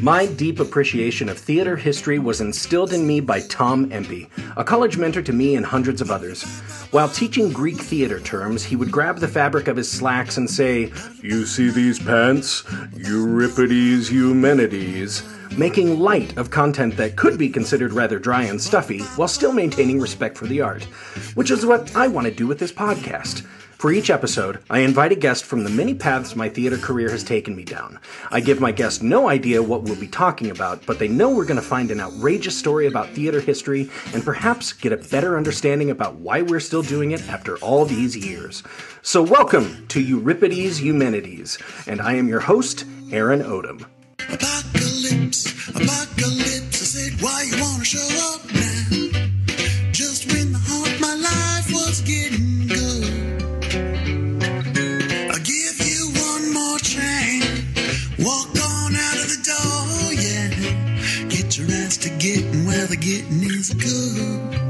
My deep appreciation of theater history was instilled in me by Tom Empey, a college mentor to me and hundreds of others. While teaching Greek theater terms, he would grab the fabric of his slacks and say, You see these pants? Euripides Eumenides. Making light of content that could be considered rather dry and stuffy while still maintaining respect for the art, which is what I want to do with this podcast. For each episode, I invite a guest from the many paths my theater career has taken me down. I give my guest no idea what we'll be talking about, but they know we're going to find an outrageous story about theater history and perhaps get a better understanding about why we're still doing it after all these years. So, welcome to Euripides Eumenides, and I am your host, Aaron Odom. Apocalypse, apocalypse. I said, why you wanna show up To getting where the getting is good.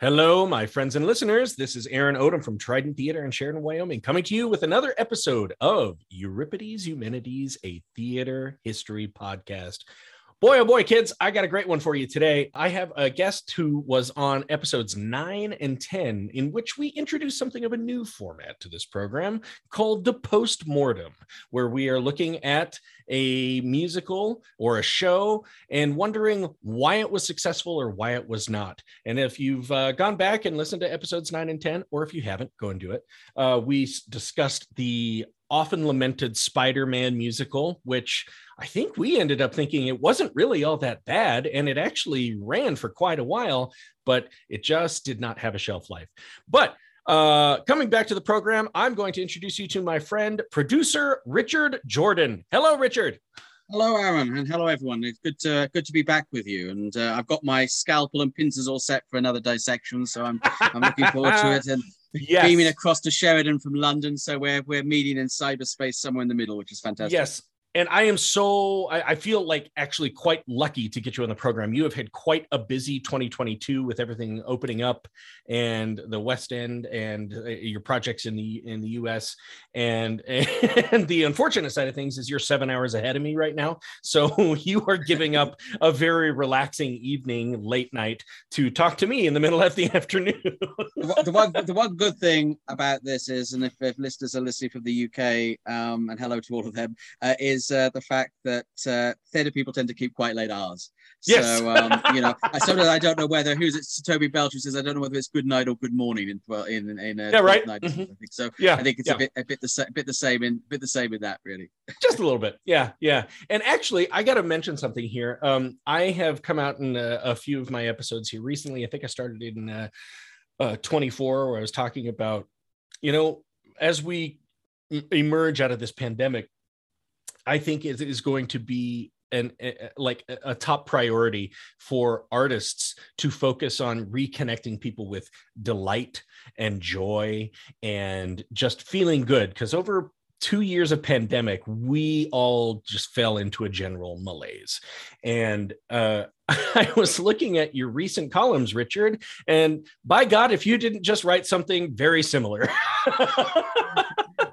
Hello, my friends and listeners. This is Aaron Odom from Trident Theater in Sheridan, Wyoming, coming to you with another episode of Euripides Eumenides, a theater history podcast. Boy, oh boy, kids, I got a great one for you today. I have a guest who was on episodes nine and 10, in which we introduced something of a new format to this program called the Postmortem, where we are looking at a musical or a show and wondering why it was successful or why it was not. And if you've uh, gone back and listened to episodes nine and 10, or if you haven't, go and do it. Uh, we discussed the often lamented Spider Man musical, which I think we ended up thinking it wasn't really all that bad. And it actually ran for quite a while, but it just did not have a shelf life. But uh, coming back to the program, I'm going to introduce you to my friend, producer Richard Jordan. Hello, Richard. Hello, Aaron, and hello, everyone. It's good to good to be back with you. And uh, I've got my scalpel and pincers all set for another dissection, so I'm I'm looking forward to it. And Yes. beaming across to Sheridan from London, so we're we're meeting in cyberspace somewhere in the middle, which is fantastic. Yes. And I am so, I, I feel like actually quite lucky to get you on the program. You have had quite a busy 2022 with everything opening up and the West End and uh, your projects in the in the US. And, and the unfortunate side of things is you're seven hours ahead of me right now. So you are giving up a very relaxing evening, late night to talk to me in the middle of the afternoon. The, one- the one the one good thing about this is, and if, if listeners are listening from the UK, um, and hello to all of them, uh, is uh, the fact that uh, theatre people tend to keep quite late hours. Yes. So um, you know, I sometimes I don't know whether who's it's Toby Belch who says I don't know whether it's good night or good morning in well in in uh, Yeah, right. Night, Mhm. I think so. yeah. I think it's yeah. a bit a bit the same bit the same in bit the same in that really. just a little bit yeah yeah and actually i got to mention something here um i have come out in a, a few of my episodes here recently i think i started in uh, uh 24 where i was talking about you know as we emerge out of this pandemic i think it is going to be an a- like a- a top priority for artists to focus on reconnecting people with delight and joy and just feeling good. Because over two years of pandemic we all just fell into a general malaise. And uh I was looking at your recent columns, Richard, and by God, if you didn't just write something very similar.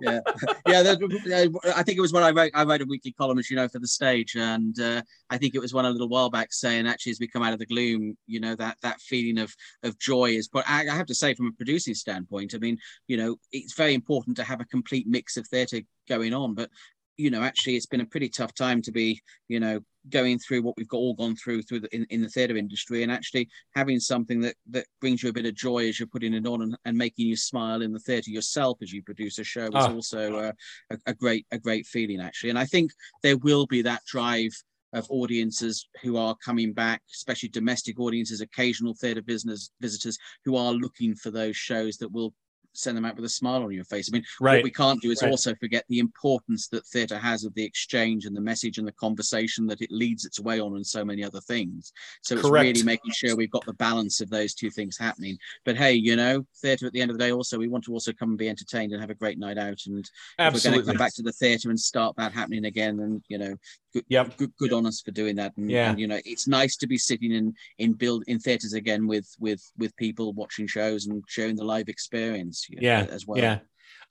yeah, yeah. that- I think it was when I wrote. I wrote a weekly column, as you know, for the stage, and uh, I think it was one a little while back saying, actually, as we come out of the gloom, you know, that that feeling of of joy is. But I, I have to say, from a producing standpoint, I mean, you know, it's very important to have a complete mix of theatre going on, but you know, actually, it's been a pretty tough time to be, you know, going through what we've got all gone through through the, in, in the theatre industry, and actually having something that that brings you a bit of joy as you're putting it on, and, and making you smile in the theatre yourself as you produce a show is Ah. also uh, a, a great a great feeling actually. And I think there will be that drive of audiences who are coming back, especially domestic audiences, occasional theatre business visitors who are looking for those shows that will send them out with a smile on your face. I mean, Right. what we can't do is Right. also forget the importance that theatre has of the exchange and the message and the conversation that it leads its way on, and so many other things. So it's Correct. really making sure we've got the balance of those two things happening. But hey, you know, theatre at the end of the day, also we want to also come and be entertained and have a great night out. And if we're going to come back to the theatre and start that happening again, then you know, good, Yep. good, good on us for doing that. And, Yeah. and, you know, it's nice to be sitting in in build in theatres again with with with people watching shows and sharing the live experience. Yeah as well. yeah.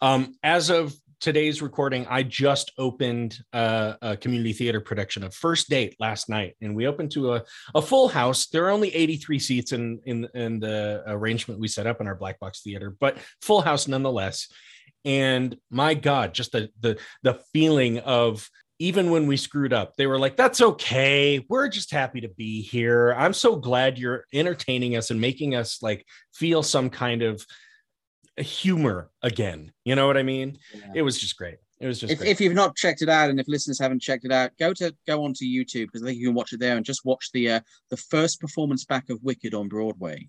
Um as of today's recording i just opened uh, a community theater production of first date last night and we opened to a, a full house. There are only 83 seats in in in the arrangement we set up in our black box theater but full house nonetheless. And my god just the the the feeling of even when we screwed up they were like that's okay. We're just happy to be here. I'm so glad you're entertaining us and making us like feel some kind of humor again you know what i mean Yeah. it was just great it was just If, great. if you've not checked it out, and if listeners haven't checked it out, go to go onto YouTube because I think you can watch it there and just watch the uh, the first performance back of Wicked on Broadway.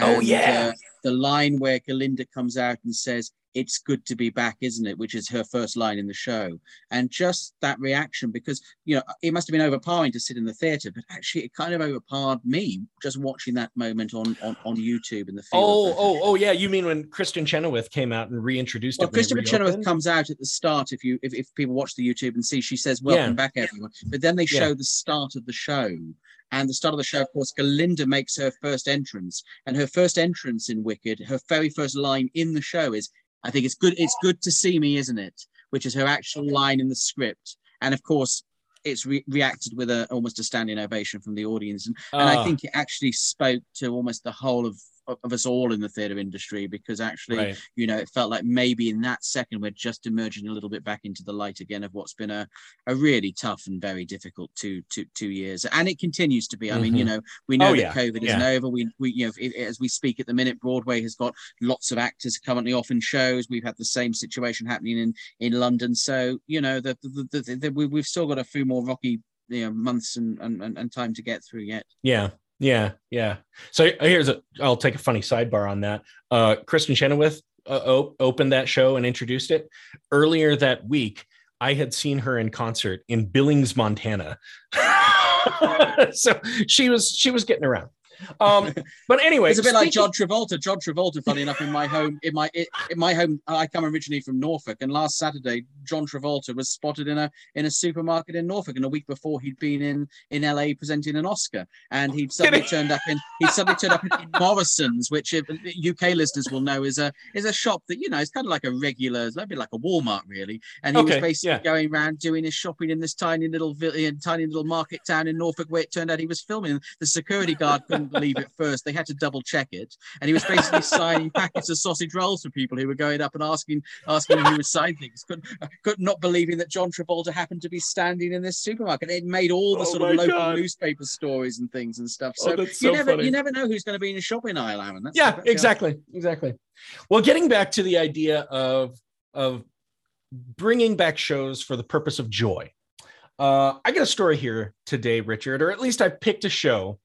Oh, yeah. uh, the line where Galinda comes out and says, "It's good to be back, isn't it?" Which is her first line in the show, and just that reaction because you know it must have been overpowering to sit in the theater, but actually it kind of overpowered me just watching that moment on on, on YouTube and the oh oh oh yeah you mean when kristin chenoweth came out and reintroduced Well, it it Chenoweth comes out at the start. If you if, if people watch the YouTube and see, she says, "Welcome Yeah. back, everyone." But then they Yeah. show the start of the show, and the start of the show, of course, Galinda makes her first entrance, and her first entrance in Wicked, her very first line in the show is, "I think it's good. It's good to see me, isn't it?" Which is her actual line in the script, and of course. It's re- reacted with a almost a standing ovation from the audience, and, and I Ah, think it actually spoke to almost the whole of of us all in the theatre industry because actually right you know, it felt like maybe in that second we're just emerging a little bit back into the light again of what's been a, a really tough and very difficult two, two, two years. And it continues to be. I mean, you Mhm. know, we know Oh, that yeah, COVID yeah. isn't over. We, we, you know, it, as we speak at the minute, Broadway has got lots of actors currently off in shows. We've had the same situation happening in, in London. So, you know, the, the, the, the, the, we, we've still got a few more rocky you know, months and, and- and time to get through yet. yeah yeah yeah. So here's a i'll take a funny sidebar on that. Uh kristin chenoweth uh, op- opened that show and introduced it. Earlier that week i had seen her in concert in billings montana. So she was she was getting around um but anyway It's a bit like John Travolta. John Travolta, funny enough, in my home, in my in my home, I come originally from Norfolk, and last Saturday, John Travolta was spotted in a in a supermarket in Norfolk, and a week before he'd been in in LA presenting an Oscar, and he'd suddenly turned up in he suddenly turned up in, in Morrison's, which if UK listeners will know is a is a shop that you know is kind of like a regular, it's a bit like a Walmart really, and he Okay, was basically yeah. going around doing his shopping in this tiny little vi- tiny little market town in Norfolk, where it turned out he was filming. The security guard couldn't believe it first. They had to double check it, and he was basically signing packets of sausage rolls for people who were going up and asking asking him who would sign things. Could, could not believing that John Travolta happened to be standing in this supermarket. It made all the Oh sort of local God. newspaper stories and things and stuff. Oh, So, that's you so never funny. you never know who's going to be in a shopping aisle, Aaron. That's, yeah that's- exactly exactly well getting back to the idea of of bringing back shows for the purpose of joy uh i got a story here today richard or at least i picked a show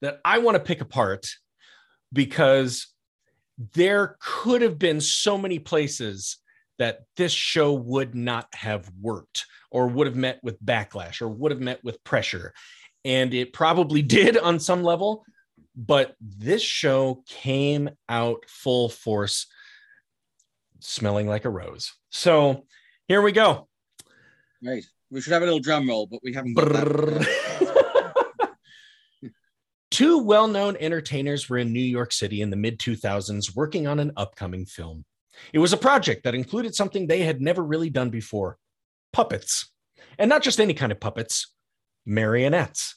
that i want to pick apart because there could have been so many places that this show would not have worked or would have met with backlash or would have met with pressure and it probably did on some level but this show came out full force smelling like a rose so here we go Great. We should have a little drum roll, but we haven't. Two well known entertainers were in New York City in the mid 2000s working on an upcoming film. It was a project that included something they had never really done before puppets. And not just any kind of puppets, marionettes.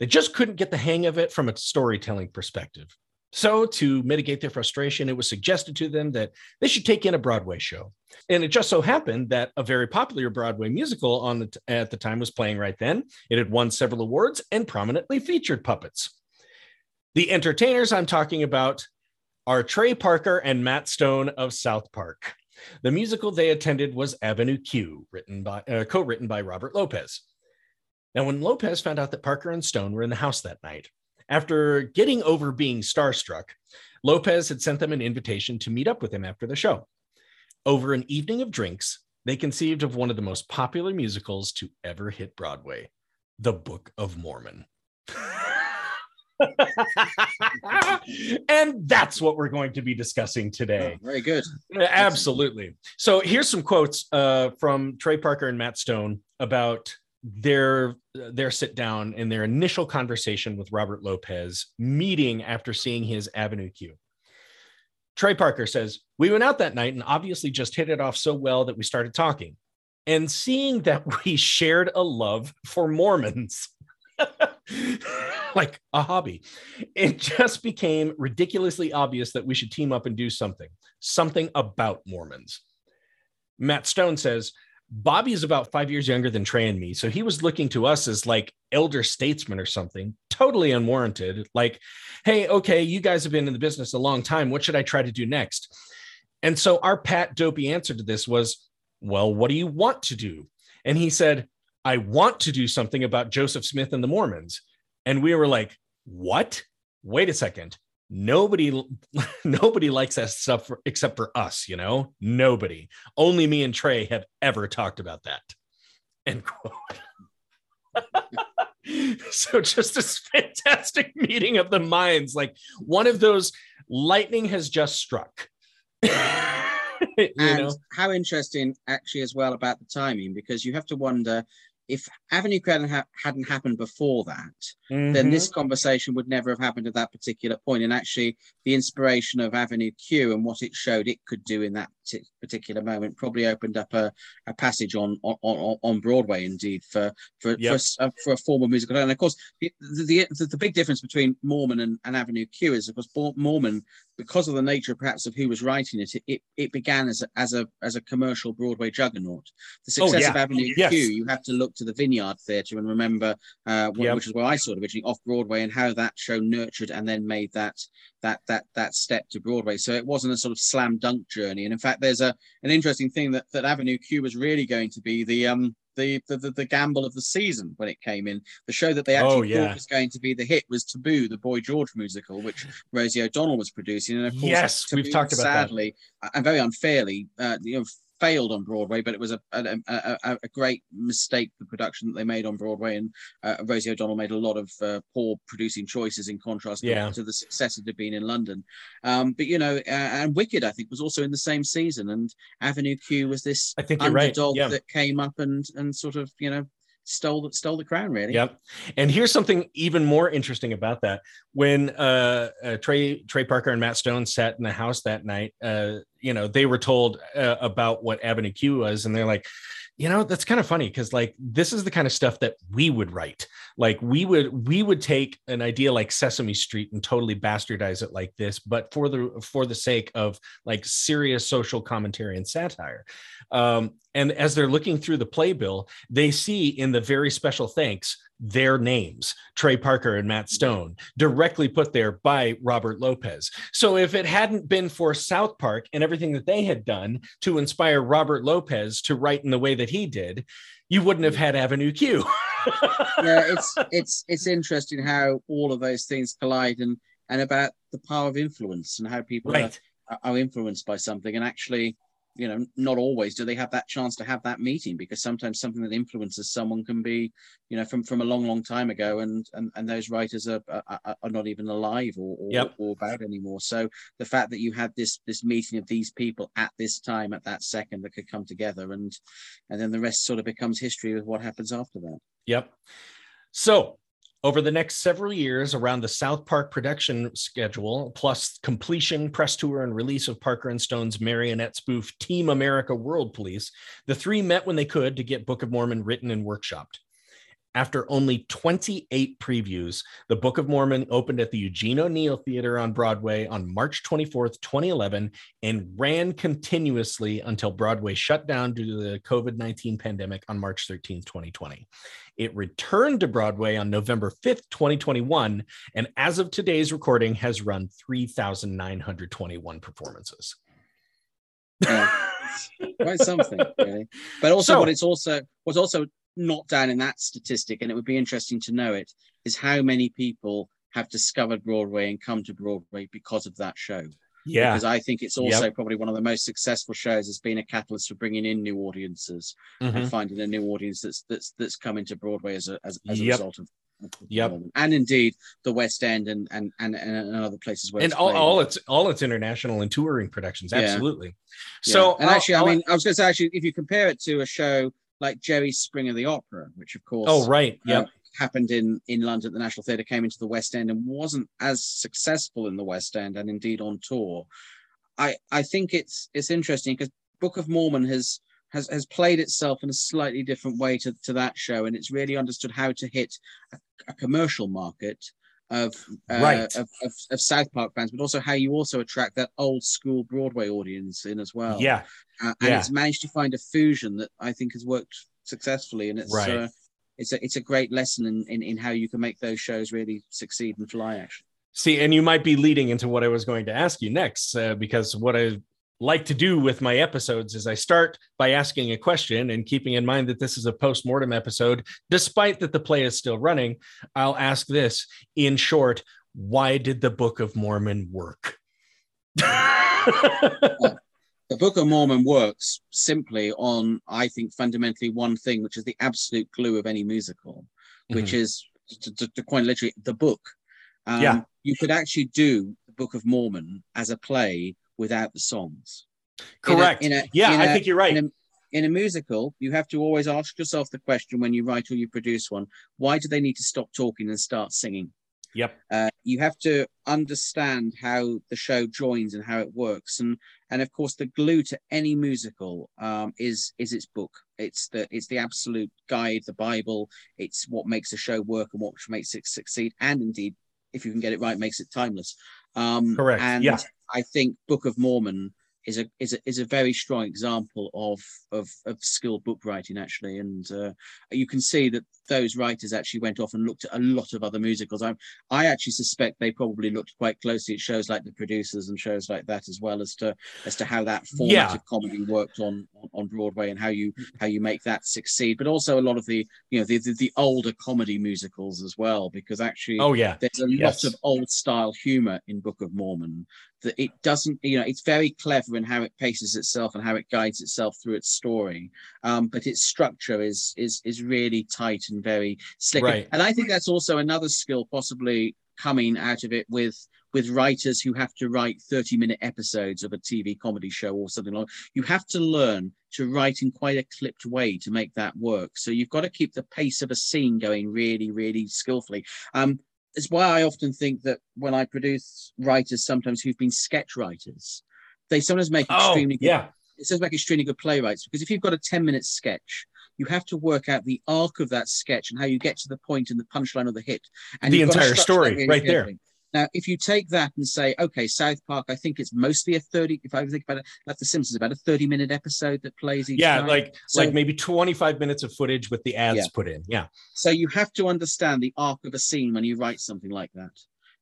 They just couldn't get the hang of it from a storytelling perspective. So, to mitigate their frustration, it was suggested to them that they should take in a Broadway show. And it just so happened that a very popular Broadway musical on the t- at the time was playing right then. It had won several awards and prominently featured puppets. The entertainers I'm talking about are Trey Parker and Matt Stone of South Park. The musical they attended was Avenue Q, written by uh, co-written by Robert Lopez. Now, when Lopez found out that Parker and Stone were in the house that night, After getting over being starstruck, Lopez had sent them an invitation to meet up with him after the show. Over an evening of drinks, they conceived of one of the most popular musicals to ever hit Broadway, The Book of Mormon. and that's what we're going to be discussing today. Oh, very good. Absolutely. So here's some quotes uh, from Trey Parker and Matt Stone about their their sit down and their initial conversation with Robert Lopez meeting after seeing his Avenue Q. Trey Parker says, We went out that night and obviously just hit it off so well that we started talking. And seeing that we shared a love for Mormons, like a hobby, it just became ridiculously obvious that we should team up and do something, something about Mormons. Matt Stone says, Bobby is about five years younger than Trey and me. So he was looking to us as like elder statesmen or something, totally unwarranted. Like, hey, okay, you guys have been in the business a long time. What should I try to do next? And so our pat dopey answer to this was, well, what do you want to do? And he said, I want to do something about Joseph Smith and the Mormons. And we were like, what? Wait a second. Nobody nobody likes that stuff for, except for us you know? Nobody. Only me and trey have ever talked about that. End quote. So just this fantastic meeting of the minds. Like one of those lightning has just struck. And know? how interesting actually as well about the timing because you have to wonder if Avenue Q hadn't, ha- hadn't happened before that, then Mhm. this conversation would never have happened at that particular point. And actually, the inspiration of Avenue Q and what it showed it could do in that particular moment probably opened up a, a passage on, on on on Broadway, indeed, for for for, Yep. uh, for a form of musical. And of course, the the, the, the big difference between Mormon and, and Avenue Q is, of course, Mormon, because of the nature perhaps of who was writing it, it, it, began as a, as a as a commercial Broadway juggernaut. The Oh, success yeah. of Avenue Yes. Q, you have to look to the Vineyard Theatre and remember, uh, Yep. which is where I saw it originally off Broadway, and how that show nurtured and then made that that that that step to Broadway. So it wasn't a sort of slam dunk journey. And in fact, there's a an interesting thing that that Avenue Q was really going to be the um. The, the, the, the gamble of the season when it came in the show that they actually Oh, yeah. thought was going to be the hit was taboo the boy george musical which rosie o'donnell was producing and of course Yes, we've talked about that. sadly and very unfairly uh, you know failed on broadway but it was a a, a, a- great mistake the production that they made on broadway. And uh, rosie o'donnell made a lot of uh, poor producing choices in contrast to- Yeah. to, the success it had been in london. Um, but you know uh, and wicked i think was also in the same season. And avenue q was this i think you're right. underdog yeah. that came up and and sort of you know stole stole the crown really Yep. And here's something even more interesting about that. When uh, uh, Trey Trey Parker and Matt Stone sat in the house that night, uh, you know, they were told uh, about what Avenue Q was, and they're like, you know, that's kind of funny because like this is the kind of stuff that we would write. Like we would we would take an idea like Sesame Street and totally bastardize it like this, but for the for the sake of like serious social commentary and satire. Um, and as they're looking through the playbill, they see in the very special thanks their names, Trey Parker and Matt Stone, directly put there by Robert Lopez. So if it hadn't been for South Park and everything that they had done to inspire Robert Lopez to write in the way that he did, you wouldn't have had Avenue Q. yeah, it's it's it's interesting how all of those things collide and and about the power of influence and how people right. are, are influenced by something and actually you know not always do they have that chance to have that meeting because sometimes something that influences someone can be you know from from a long long time ago and and, and those writers are, are are not even alive or or, Yep. or about anymore so the fact that you had this this meeting of these people at this time at that second that could come together and and then the rest sort of becomes history with what happens after that Yep. So, over the next several years, around the South Park production schedule, plus completion, press tour, and release of Parker and Stone's marionette spoof Team America World Police, the three met when they could to get Book of Mormon written and workshopped. After only 28 previews, the Book of Mormon opened at the Eugene O'Neill Theater on Broadway on March 24th, 2011, and ran continuously until Broadway shut down due to the COVID 19 pandemic on March 13th, 2020. It returned to Broadway on November 5th, 2021, and as of today's recording, has run 3,921 performances. Yeah. quite something really but also So- what it's also what's also not down in that statistic and it would be interesting to know it is how many people have discovered Broadway and come to Broadway because of that show. Yeah. Because I think it's also probably one of the most successful shows has been a catalyst for bringing in new audiences Mhm. and finding a new audience that's that's that's coming to Broadway as a as, as a Yep. result of. Yep. and indeed the West End and and and, and other places where And it's all, all its all its international and touring productions, absolutely. Yeah. So and I'll- actually, I I'll- mean, I was going to say actually, if you compare it to a show like Jerry Springer the Opera, which of course oh right, uh, yeah, happened in in London at the National Theatre, came into the West End and wasn't as successful in the West End and indeed on tour. I I think it's it's interesting because Book of Mormon has has has played itself in a slightly different way to, to that show, and it's really understood how to hit a, a commercial market of, uh, Right. of, of of South Park fans, but also how you also attract that old school Broadway audience in as well. yeah, Uh, and Yeah. it's managed to find a fusion that I think has worked successfully, and it's Right. uh, it's a it's a great lesson in, in in how you can make those shows really succeed and fly. Actually, See, and you might be leading into what I was going to ask you next, uh, because what I like to do with my episodes is I start by asking a question and keeping in mind that this is a post-mortem episode, despite that the play is still running. I'll ask this in short: Why did the Book of Mormon work? the Book of Mormon works simply on I think fundamentally one thing, which is the absolute glue of any musical, which Mhm. is to, to, to coin literally the book. Um, Yeah. you could actually do the Book of Mormon as a play without the songs. In a- correct. in a- yeah, in I a- think you're right. in a, in a musical, you have to always ask yourself the question when you write or you produce one: Why do they need to stop talking and start singing? yep. Uh, you have to understand how the show joins and how it works, and and of course the glue to any musical um, is is its book. It's the it's the absolute guide, the Bible. It's what makes a show work and what makes it succeed, and indeed, if you can get it right, makes it timeless. Um, Correct, And yeah. I think Book of Mormon is a is a is a very strong example of of of skilled book writing actually, and uh, you can see that those writers actually went off and looked at a lot of other musicals. I I actually suspect they probably looked quite closely at shows like The Producers and shows like that as well as to as to how that format Yeah. of comedy worked on on- Broadway and how you how you make that succeed. But also a lot of the you know the the, the older comedy musicals as well, because actually Oh yeah. there's a Yes. lot of old style humor in Book of Mormon that it doesn't, you know, it's very clever in how it paces itself and how it guides itself through its story. Um, but its structure is is is really tight and very slick. Right. And I think that's also another skill possibly coming out of it with with writers who have to write 30 minute episodes of a TV comedy show or something like you have to learn to write in quite a clipped way to make that work. So you've got to keep the pace of a scene going really, really skillfully. Um, it's why I often think that when I produce writers, sometimes who've been sketch writers, they sometimes make Oh extremely good, yeah. it says make extremely good playwrights because if you've got a 10 minute sketch, you have to work out the arc of that sketch and how you get to the point and the punchline of the hit. And The you've got to entire story, right there. Now, if you take that and say, okay, South Park, I think it's mostly a 30, if I think about it, like The Simpsons, about a 30 minute episode that plays each Yeah, time. like So- like maybe 25 minutes of footage with the ads Yeah. put in. Yeah. So you have to understand the arc of a scene when you write something like that.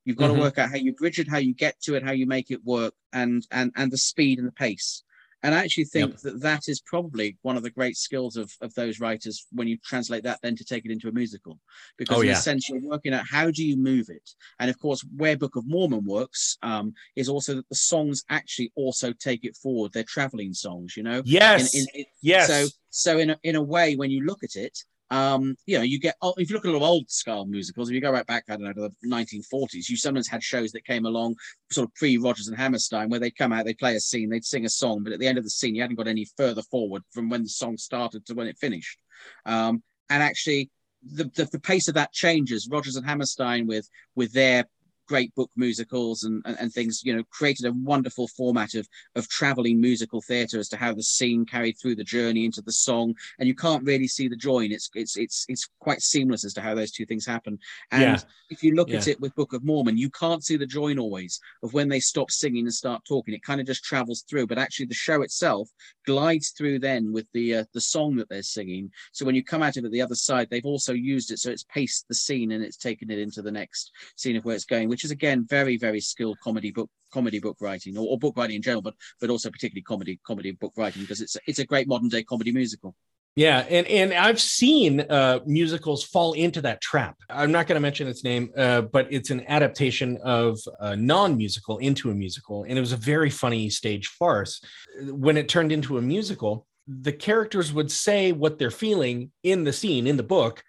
You've got Mhm. to work out how you bridge it, how you get to it, how you make it work, and and and the speed and the pace. And I actually think that that is probably one of the great skills of, of those writers when you translate that then to take it into a musical. Because Oh, in yeah. a sense, you're working out how do you move it. And of course, where Book of Mormon works um, is also that the songs actually also take it forward. They're traveling songs, you know? Yes. In- in- yes. so so in a, in a way, when you look at it, um, you know, you get oh, if you look at a lot of old style musicals, if you go right back, I don't know, to the 1940s, you sometimes had shows that came along sort of pre Rodgers and Hammerstein, where they'd come out, they'd play a scene, they'd sing a song, but at the end of the scene, you hadn't got any further forward from when the song started to when it finished. Um, and actually, the, the the pace of that changes. Rodgers and Hammerstein with with their great book musicals and, and, and things, you know, created a wonderful format of of traveling musical theatre as to how the scene carried through the journey into the song, and you can't really see the join. It's it's it's it's quite seamless as to how those two things happen. And Yeah. if you look at it with Book of Mormon, you can't see the join always of when they stop singing and start talking. It kind of just travels through, but actually the show itself glides through then with the uh, the song that they're singing. So when you come out of it the other side, they've also used it so it's paced the scene and it's taken it into the next scene of where it's going, which is again very very skilled comedy book comedy book writing or, or book writing in general, but but also particularly comedy comedy book writing because it's it's a great modern day comedy musical. Yeah, and and I've seen uh, musicals fall into that trap. I'm not going to mention its name, uh, but it's an adaptation of a non-musical into a musical, and it was a very funny stage farce. When it turned into a musical, the characters would say what they're feeling in the scene in the book,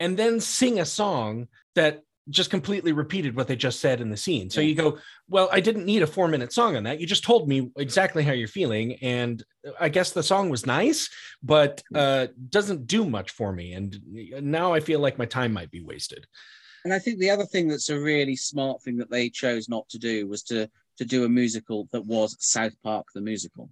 and then sing a song that just completely repeated what they just said in the scene. So Yeah. you go, well, I didn't need a four minute song on that. You just told me exactly how you're feeling. And I guess the song was nice, but uh, doesn't do much for me. And now I feel like my time might be wasted. And I think the other thing that's a really smart thing that they chose not to do was to to do a musical that was South Park the musical.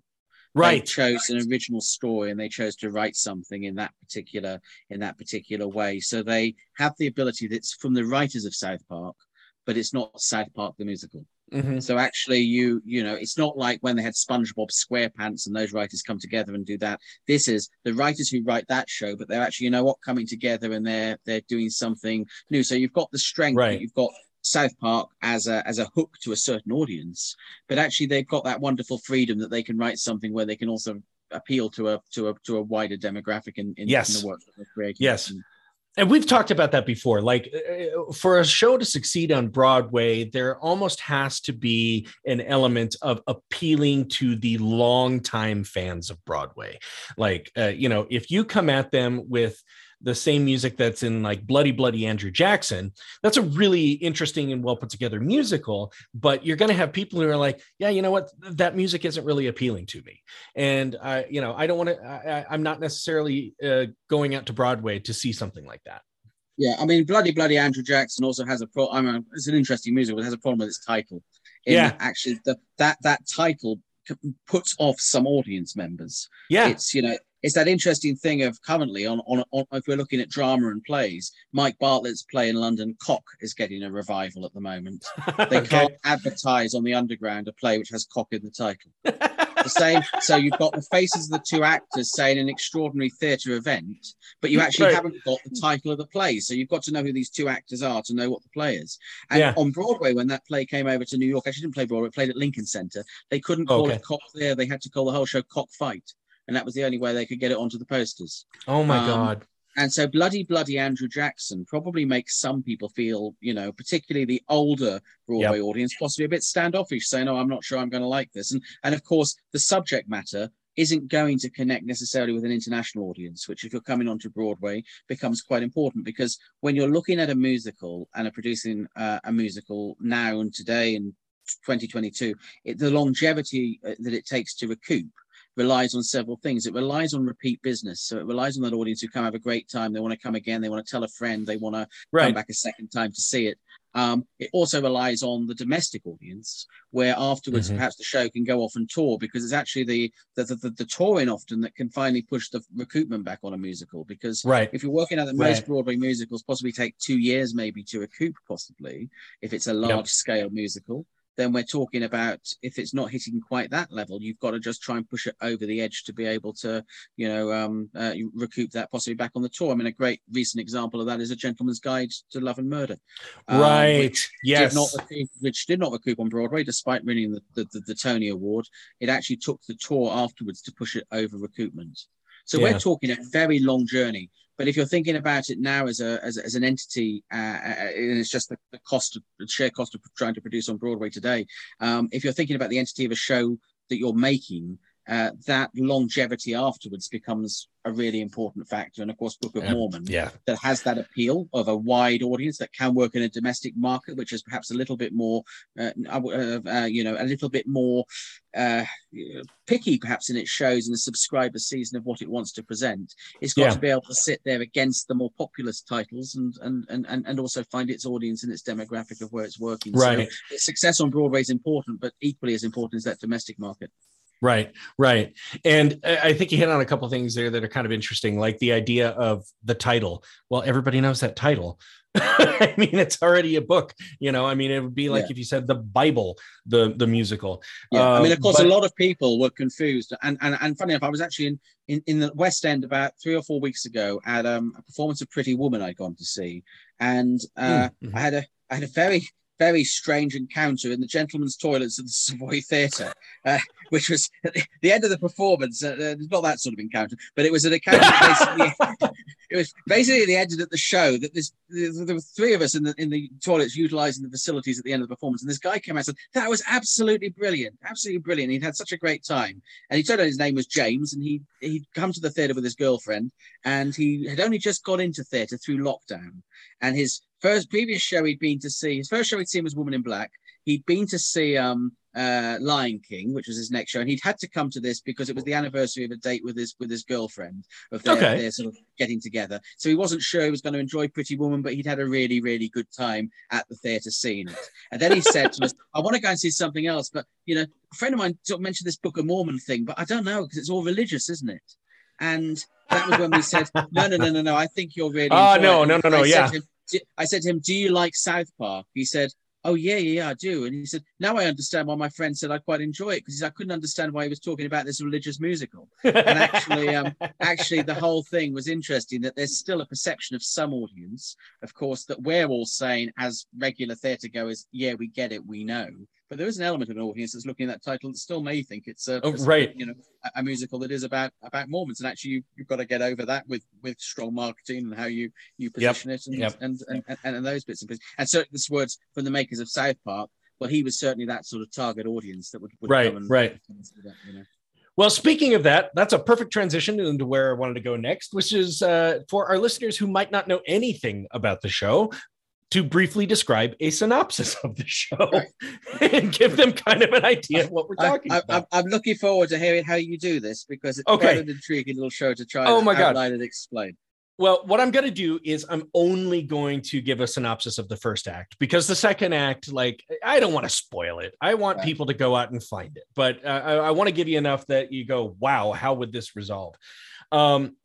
They Right. chose an original story and they chose to write something in that particular in that particular way. So they have the ability that's from the writers of South Park, but it's not South Park the musical. Mhm. So actually, you you know, it's not like when they had SpongeBob SquarePants and those writers come together and do that. This is the writers who write that show, but they're actually, you know what, coming together and they're they're doing something new. So you've got the strength, Right. you've got South Park as a as a hook to a certain audience, but actually they've got that wonderful freedom that they can write something where they can also appeal to a to a to a wider demographic in, in, Yes. in the work that they're creating. Yes. And- And we've talked about that before. Like uh, for a show to succeed on Broadway, there almost has to be an element of appealing to the longtime fans of Broadway. Like, uh, you know, if you come at them with the same music that's in like Bloody Bloody Andrew Jackson, that's a really interesting and well put together musical. But you're going to have people who are like, yeah, you know what, that music isn't really appealing to me, and I, you know, I don't want to. I'm not necessarily uh, going out to Broadway to see something like that. Yeah, I mean, bloody bloody Andrew Jackson also has a pro. I mean, it's an interesting musical. It has a problem with its title. In Yeah. actually, the, that that title puts off some audience members. Yeah, It's you know, it's that interesting thing of currently on, on on if we're looking at drama and plays, Mike Bartlett's play in London, Cock, is getting a revival at the moment. They Okay. can't advertise on the underground a play which has cock in the title. The same. So you've got the faces of the two actors saying an extraordinary theatre event, but you actually haven't got the title of the play. So you've got to know who these two actors are to know what the play is. And Yeah. on Broadway, when that play came over to New York, actually didn't play Broadway, it played at Lincoln Center. They couldn't oh, call Okay. it Cock there. They had to call the whole show Cock Fight. And that was the only way they could get it onto the posters. oh my um, god. And so bloody, bloody Andrew Jackson probably makes some people feel, you know, particularly the older Broadway audience, possibly a bit standoffish, saying, "Oh, I'm not sure I'm going to like this." And and of course, the subject matter isn't going to connect necessarily with an international audience, which if you're coming onto Broadway becomes quite important because when you're looking at a musical and are producing uh, a musical now and today in 2022, it, the longevity uh, that it takes to recoup relies on several things. It relies on repeat business. So it relies on that audience who come have a great time. They want to come again. They want to tell a friend. They want to come back a second time to see it. Um, it also relies on the domestic audience, where afterwards Mhm. perhaps the show can go off and tour because it's actually the the, the, the the touring often that can finally push the recoupment back on a musical. Because Right. if you're working out that most Right. Broadway musicals possibly take two years maybe to recoup, possibly if it's a large scale musical, then we're talking about if it's not hitting quite that level, you've got to just try and push it over the edge to be able to, you know, um, uh, recoup that possibly back on the tour. I mean, a great recent example of that is A Gentleman's Guide to Love and Murder. um, right. which yes. did not recoup, which did not recoup on Broadway, despite winning the, the, the, the Tony Award. It actually took the tour afterwards to push it over recoupment. So Yeah. we're talking a very long journey. But if you're thinking about it now as a as, as an entity, uh, uh, and it's just the, the cost of the sheer cost of trying to produce on Broadway today. Um, if you're thinking about the entity of a show that you're making, uh, that longevity afterwards becomes a really important factor. And of course, Book of Yeah. Mormon Yeah. that has that appeal of a wide audience that can work in a domestic market, which is perhaps a little bit more, uh, uh, uh, you know, a little bit more uh, picky, perhaps in its shows and the subscriber season of what it wants to present. It's got Yeah. to be able to sit there against the more populous titles and and and and and also find its audience and its demographic of where it's working. Right. So its success on Broadway is important, but equally as important is that domestic market. Right, right. And I I think you hit on a couple of things there that are kind of interesting, like the idea of the title. Well, everybody knows that title. I mean, it's already a book. You know, I mean, it would be like Yeah. if you said the Bible, the the musical. Yeah, I mean, Um, of course, but- a lot of people were confused, and and and funny enough, I was actually in, in in the West End about three or four weeks ago at um, a performance of Pretty Woman I'd gone to see, and uh, Mm, mhm. I had a I had a very very strange encounter in the gentlemen's toilets of the Savoy Theatre. Uh, which was at the- end of the performance. Uh, uh, not that sort of encounter, but it was an encounter. basically, it was basically the ended at the show that this there were three of us in the in the toilets utilizing the facilities at the end of the performance, and this guy came out and said that was absolutely brilliant, absolutely brilliant. He'd had such a great time, and he told us his name was James, and he he'd come to the theatre with his girlfriend, and he had only just got into theatre through lockdown, and his first previous show he'd been to see, his first show he'd seen was Woman in Black. He'd been to see um uh, Lion King, which was his next show, and he'd had to come to this because it was the anniversary of a date with his with his girlfriend of their, Okay. their sort of getting together. So he wasn't sure he was going to enjoy Pretty Woman, but he'd had a really really good time at the theatre seeing it. And then he said to us, "I want to go and see something else, but you know, a friend of mine sort of mentioned this Book of Mormon thing, but I don't know because it's all religious, isn't it?" And that was when we said, "No, no, no, no, no. I think you're really." Oh, no, it." no, no, no, I yeah. him, I said to him, "Do you like South Park?" He said, "Oh yeah, yeah, yeah, I do." And he said, "Now I understand why my friend said I quite enjoy it because I couldn't understand why he was talking about this religious musical." And actually, um, actually, the whole thing was interesting. That there's still a perception of some audience, of course, that we're all saying as regular theatre goers, "Yeah, we get it, we know." But there is an element of an audience that's looking at that title that still may think it's a, Oh, right. you know, a, a musical that is about about Mormons. And actually, you, you've got to get over that with with strong marketing and how you you Yep. position it and, Yep. and, and, and and those bits and pieces. And so this words from the makers of South Park. Well, he was certainly that sort of target audience that would, would Right, come and right. that, you know. Well, speaking of that, that's a perfect transition into where I wanted to go next, which is uh, for our listeners who might not know anything about the show, to briefly describe a synopsis of the show Right. and give them kind of an idea of what we're talking I, about. I'm, I'm looking forward to hearing how you do this because it's Okay. quite an intriguing little show to try Oh and my God. and explain. Well, what I'm going to do is I'm only going to give a synopsis of the first act because the second act, like, I don't want to spoil it. I want Right. people to go out and find it, but uh, I, I want to give you enough that you go, wow, how would this resolve? Um,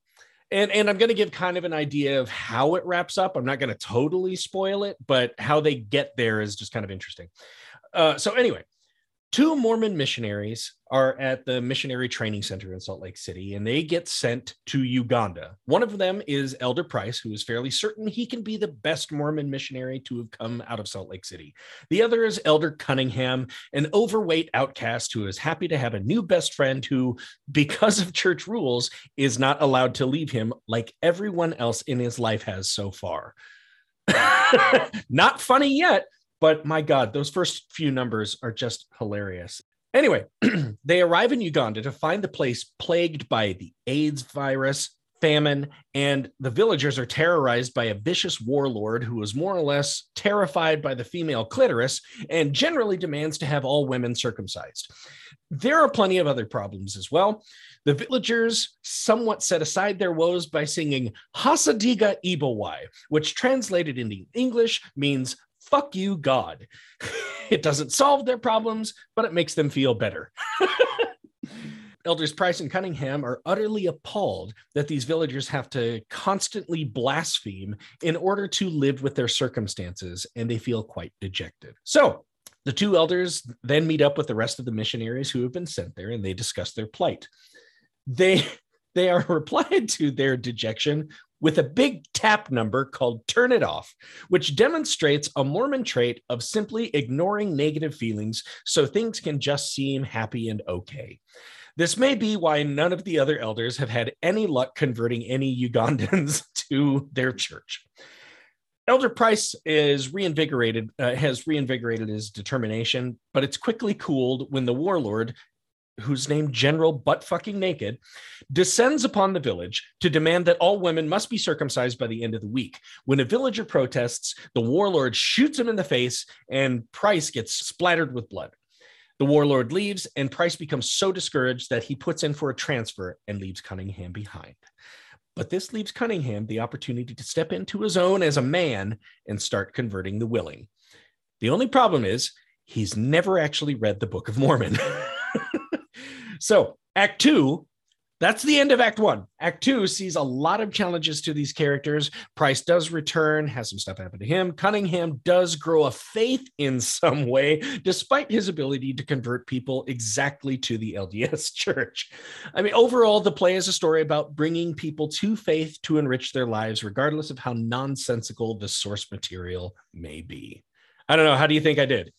and, and I'm going to give kind of an idea of how it wraps up. I'm not going to totally spoil it, but how they get there is just kind of interesting. Uh, so, anyway, two Mormon missionaries are at the missionary training center in Salt Lake City, and they get sent to Uganda. One of them is Elder Price, who is fairly certain he can be the best Mormon missionary to have come out of Salt Lake City. The other is Elder Cunningham, an overweight outcast who is happy to have a new best friend who, because of church rules, is not allowed to leave him like everyone else in his life has so far. not funny yet, but my God, those first few numbers are just hilarious. Anyway, they arrive in Uganda to find the place plagued by the AIDS virus, famine, and the villagers are terrorized by a vicious warlord who is more or less terrified by the female clitoris and generally demands to have all women circumcised. There are plenty of other problems as well. The villagers somewhat set aside their woes by singing Hasadiga Ibawai, which translated into English means fuck you, God. It doesn't solve their problems, but it makes them feel better. Elders Price and Cunningham are utterly appalled that these villagers have to constantly blaspheme in order to live with their circumstances, and they feel quite dejected. So, the two elders then meet up with the rest of the missionaries who have been sent there and they discuss their plight. They they are replied to their dejection with a big tap number called Turn It Off, which demonstrates a Mormon trait of simply ignoring negative feelings so things can just seem happy and okay. This may be why none of the other elders have had any luck converting any Ugandans to their church. Elder Price is reinvigorated, uh, has reinvigorated his determination, but it's quickly cooled when the warlord, who's named General Butt Fucking Naked, descends upon the village to demand that all women must be circumcised by the end of the week. When a villager protests, the warlord shoots him in the face, and Price gets splattered with blood. The warlord leaves, and Price becomes so discouraged that he puts in for a transfer and leaves Cunningham behind. But this leaves Cunningham the opportunity to step into his own as a man and start converting the willing. The only problem is he's never actually read the Book of Mormon. so, Act Two, that's the end of Act One. Act Two sees a lot of challenges to these characters. Price does return, has some stuff happen to him. Cunningham does grow a faith in some way, despite his ability to convert people exactly to the LDS church. I mean, overall, the play is a story about bringing people to faith to enrich their lives, regardless of how nonsensical the source material may be. I don't know. How do you think I did?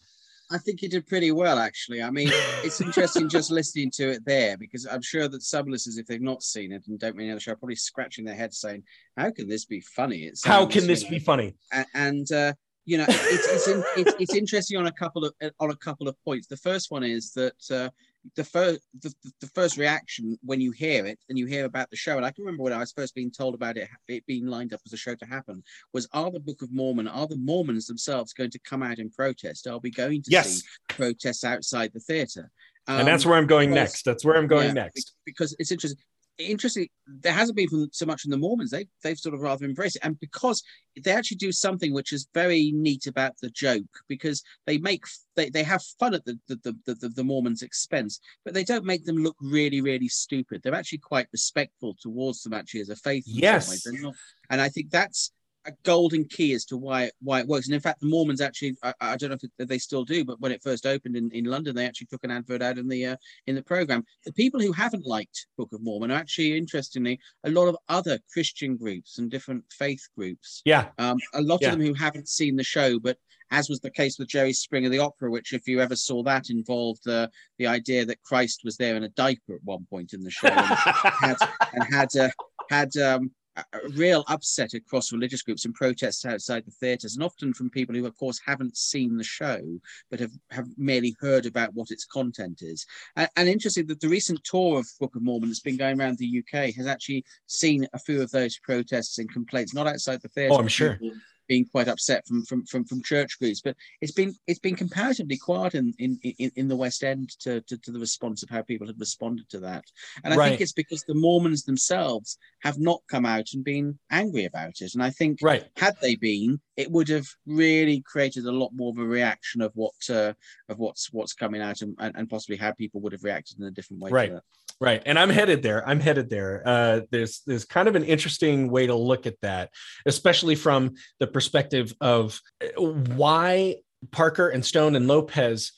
I think he did pretty well, actually. I mean, it's interesting just listening to it there because I'm sure that some listeners, if they've not seen it and don't really know the show, are probably scratching their heads saying, "How can this be funny?" It's How can this be funny? and, and uh, you know it's it's, in, it's it's interesting on a couple of on a couple of points. The first one is that uh, the first the, the first reaction when you hear it and you hear about the show, and I can remember when I was first being told about it, it being lined up as a show to happen, was are the Book of Mormon, are the Mormons themselves going to come out in protest? Are we going to Yes. see protests outside the theater? and that's um, where I'm going because- next. That's where I'm going yeah, next. because it's interesting. Interesting. There hasn't been from so much from the Mormons. They they've sort of rather embraced it, and because they actually do something which is very neat about the joke, because they make they, they have fun at the the, the the the Mormons' expense, but they don't make them look really really stupid. They're actually quite respectful towards them actually as a faith. Yes. Not- and I think that's a golden key as to why it, why it works. And in fact, the Mormons actually, I, I don't know if they still do, but when it first opened in, in London, they actually took an advert out in the uh, in the program. The people who haven't liked Book of Mormon are actually, interestingly, a lot of other Christian groups and different faith groups. Yeah. Um, a lot Yeah. of them who haven't seen the show, but as was the case with Jerry Springer the Opera, which, if you ever saw that, involved uh, the idea that Christ was there in a diaper at one point in the show. And had and had uh, had um, real upset across religious groups and protests outside the theatres, and often from people who, of course, haven't seen the show but have, have merely heard about what its content is. And, and interesting that the recent tour of Book of Mormon that's been going around the UK has actually seen a few of those protests and complaints, not outside the theatre. Oh, I'm sure. people Being quite upset from from from, from church groups, but it's been it's been comparatively quiet in in, in, in the West End to, to to the response of how people have responded to that. And I Right. think it's because the Mormons themselves have not come out and been angry about it. And I think right. had they been, it would have really created a lot more of a reaction of what uh, of what's what's coming out and, and, possibly how people would have reacted in a different way. to Right. Right. And I'm headed there. I'm headed there. Uh, there's there's kind of an interesting way to look at that, especially from the perspective of uh, why Parker and Stone and Lopez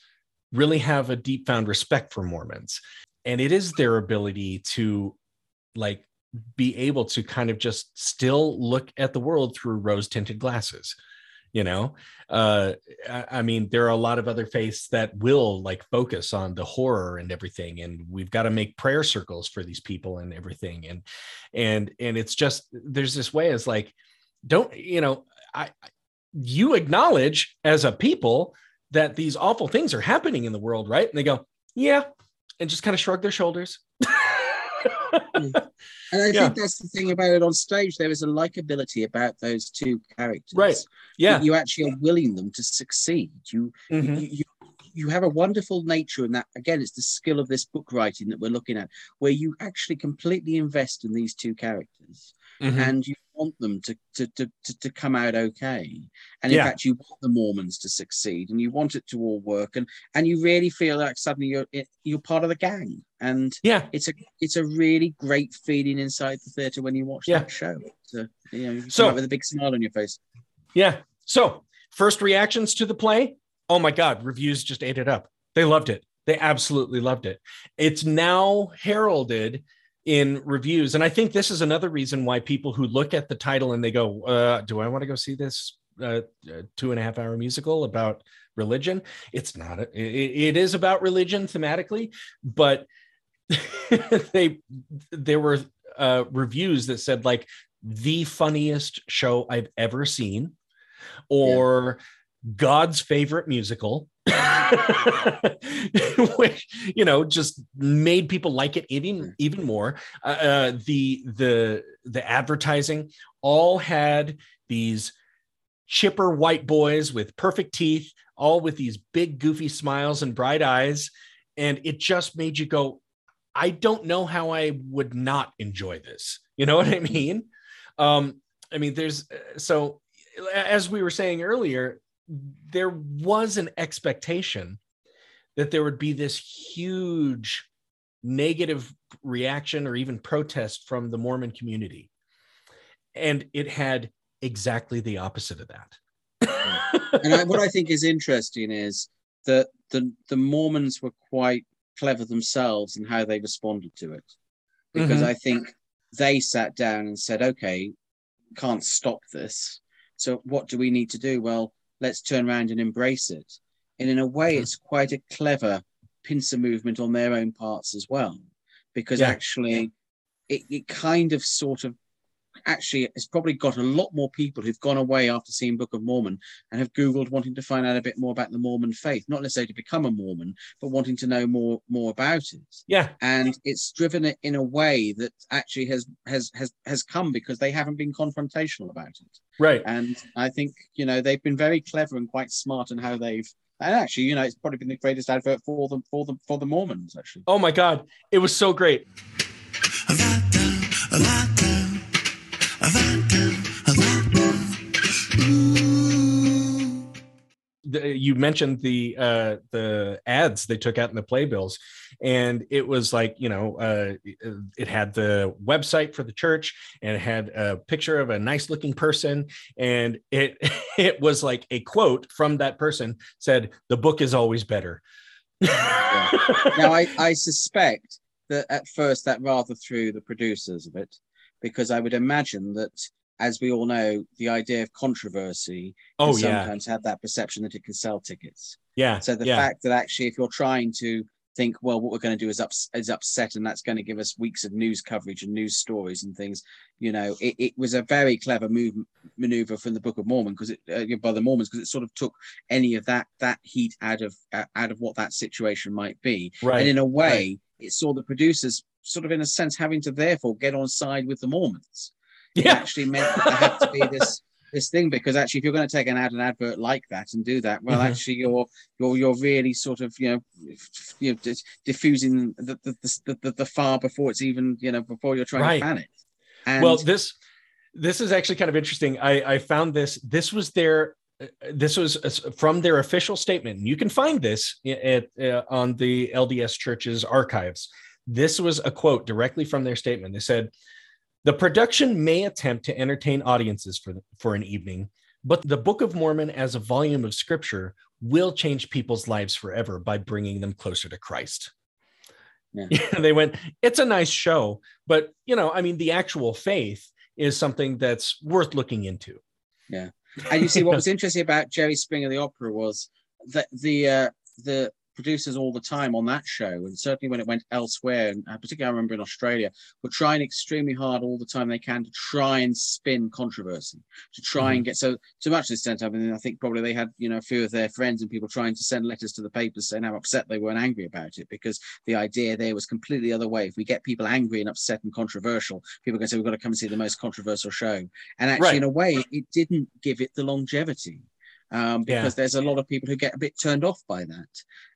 really have a deep found respect for Mormons. And it is their ability to like be able to kind of just still look at the world through rose tinted glasses. You know, uh, I, mean, there are a lot of other faiths that will like focus on the horror and everything, and we've got to make prayer circles for these people and everything, and and and it's just there's this way as like, don't you know, I- you acknowledge as a people that these awful things are happening in the world, right? And they go, yeah, and just kind of shrug their shoulders. And I Yeah. think that's the thing about it on stage. There is a likability about those two characters. Right. yeah. You actually are willing them to succeed. You Mhm. you, you you have a wonderful nature in that again it's the skill of this book writing that we're looking at where you actually completely invest in these two characters Mhm. and you want them to to, to, to, come out okay and in fact you want the mormons to succeed and you want it to all work and and you really feel like suddenly you're you're part of the gang and yeah. it's a it's a really great feeling inside the theater when you watch that show so you know you So- with a big smile on your face Yeah. So, first reactions to the play. Oh my God, reviews just ate it up. They loved it. They absolutely loved it. It's now heralded in reviews. And I think this is another reason why people who look at the title and they go, uh, Do I want to go see this uh, uh, two and a half hour musical about religion? It's not, a, it- it is about religion thematically, but they, there were uh, reviews that said, like, the funniest show I've ever seen or God's favorite musical, which you know just made people like it even even more. Uh, uh, the the the advertising all had these chipper white boys with perfect teeth, all with these big goofy smiles and bright eyes, and it just made you go. I don't know how I would not enjoy this. You know what I mean? Um, I mean, there's so as we were saying earlier, there was an expectation that there would be this huge negative reaction or even protest from the Mormon community. And it had exactly the opposite of that. and I, what I think is interesting is that the the Mormons were quite clever themselves in how they responded to it, because Mhm. I think they sat down and said, "Okay, can't stop this. So what do we need to do? Well, let's turn around and embrace it." and in a way, Mhm. it's quite a clever pincer movement on their own parts as well, because Yeah. actually, it, it kind of sort of actually it's probably got a lot more people who've gone away after seeing Book of Mormon and have Googled wanting to find out a bit more about the Mormon faith, not necessarily to become a Mormon, but wanting to know more more about it Yeah. and it's driven it in a way that actually has has has has come because they haven't been confrontational about it Right. and i think you know they've been very clever and quite smart in how they've and actually you know it's probably been the greatest advert for them for them for the mormons actually Oh my God. It was so great. You mentioned the uh the ads they took out in the playbills and it was like you know uh it had the website for the church and it had a picture of a nice looking person and it it was like a quote from that person said the book is always better. Now I, I suspect that at first that rather threw the producers of it because i would imagine that as we all know the idea of controversy oh can yeah. sometimes have that perception that it can sell tickets. Yeah So the yeah. fact that actually, if you're trying to think, well, what we're going to do is, ups- is upset, and that's going to give us weeks of news coverage and news stories and things, you know, it, it was a very clever move maneuver from the Book of Mormon because it uh, by the Mormons because it sort of took any of that that heat out of uh, out of what that situation might be, right and in a way, it saw the producers sort of in a sense having to therefore get on side with the Mormons it yeah actually meant that there had to be this this thing because actually if you're going to take an ad an advert like that and do that well Mhm. actually you're you're you're really sort of you know you know diffusing the the, the the the far before it's even you know before you're trying Right. to fan it. And well this this is actually kind of interesting. I i found this this was their uh, this was uh, from their official statement. You can find this at, uh, on the lds church's archives. This was a quote directly from their statement. They said the production may attempt to entertain audiences for, for an evening but the book of mormon as a volume of scripture will change people's lives forever by bringing them closer to christ Yeah. they went it's a nice show but you know i mean the actual faith is something that's worth looking into Yeah. and you see what was interesting about Jerry Springer the opera was that the uh, the producers all the time on that show, and certainly when it went elsewhere, and uh, particularly I remember in Australia, were trying extremely hard all the time they can to try and spin controversy, to try and get so to much extent. I mean, I think probably they had you know a few of their friends and people trying to send letters to the papers saying how upset they were and angry about it because the idea there was completely the other way. If we get people angry and upset and controversial, people to say we've got to come and see the most controversial show. And actually, Right. in a way, it didn't give it the longevity um, Yeah. because there's a lot of people who get a bit turned off by that.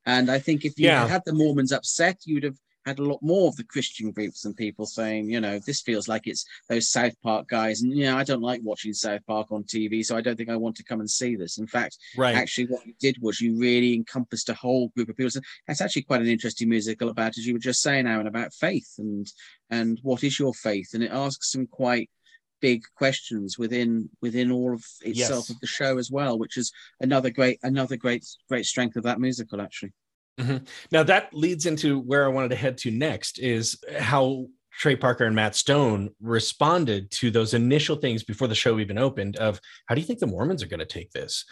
And I think if you Yeah. had the Mormons upset, you'd have had a lot more of the Christian groups and people saying, you know, this feels like it's those South Park guys. And, yeah, I don't like watching South Park on TV, so I don't think I want to come and see this. In fact, right actually, what you did was you really encompassed a whole group of people. So that's actually quite an interesting musical about, as you were just saying, Aaron, about faith and and what is your faith, and it asks some quite big questions within within all of itself Yes. of the show as well, which is another great another great great strength of that musical actually. Mm-hmm. Now that leads into where I wanted to head to next is how Trey Parker and Matt Stone responded to those initial things before the show even opened of how do you think the Mormons are going to take this?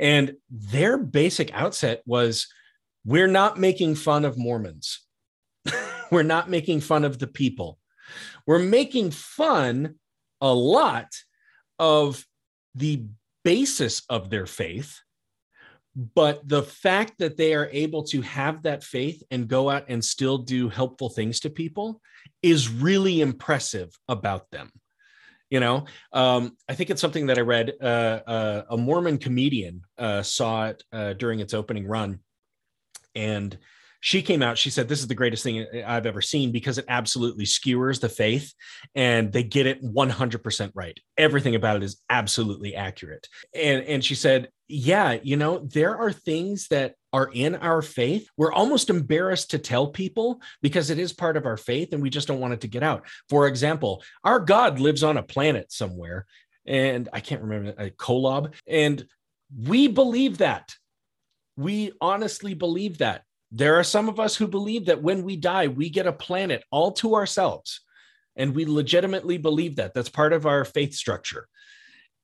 And their basic outset was we're not making fun of Mormons. we're not making fun of the people. We're making fun a lot of the basis of their faith but the fact that they are able to have that faith and go out and still do helpful things to people is really impressive about them. You know um, i think it's something that i read uh, uh, a mormon comedian uh, saw it uh, during its opening run. And she came out she said this is the greatest thing i've ever seen because it absolutely skewers the faith and they get it 100% right. Everything about it is absolutely accurate. And and she said yeah you know there are things that are in our faith. We're almost embarrassed to tell people because it is part of our faith and we just don't want it to get out. For example our god lives on a planet somewhere and i can't remember a kolob and we believe that. We honestly believe that there are some of us who believe that when we die we get a planet all to ourselves and we legitimately believe that that's part of our faith structure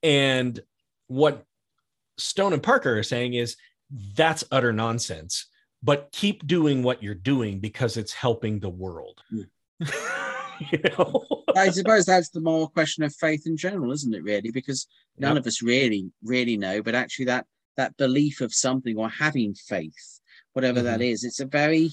and what stone and parker are saying is that's utter nonsense. But keep doing what you're doing because it's helping the world. Mm. you know? I suppose that's the moral question of faith in general, isn't it? Really, because none Yep. of us really, really know. But actually, that that belief of something or having faith, whatever that Mm-hmm. is, it's a very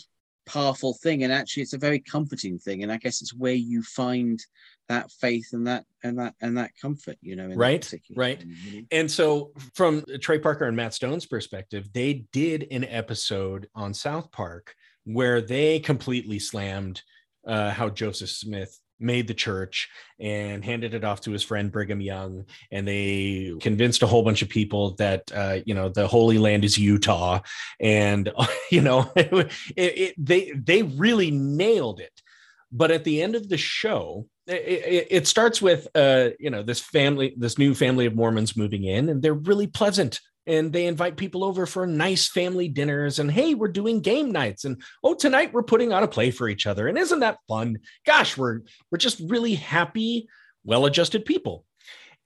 powerful thing, and actually, it's a very comforting thing. And I guess it's where you find that faith and that and that and that comfort. You know, Right, right. And so, from Trey Parker and Matt Stone's perspective, they did an episode on South Park where they completely slammed uh, how Joseph Smith made the church and handed it off to his friend Brigham Young, and they convinced a whole bunch of people that uh, you know the Holy Land is Utah, and you know it, it, they they really nailed it. But at the end of the show, it, it, starts with uh, you know this family, this new family of Mormons moving in, and they're really pleasant. And they invite people over for nice family dinners. And hey, we're doing game nights. And oh, tonight we're putting on a play for each other. And isn't that fun? Gosh, we're we're just really happy, well-adjusted people.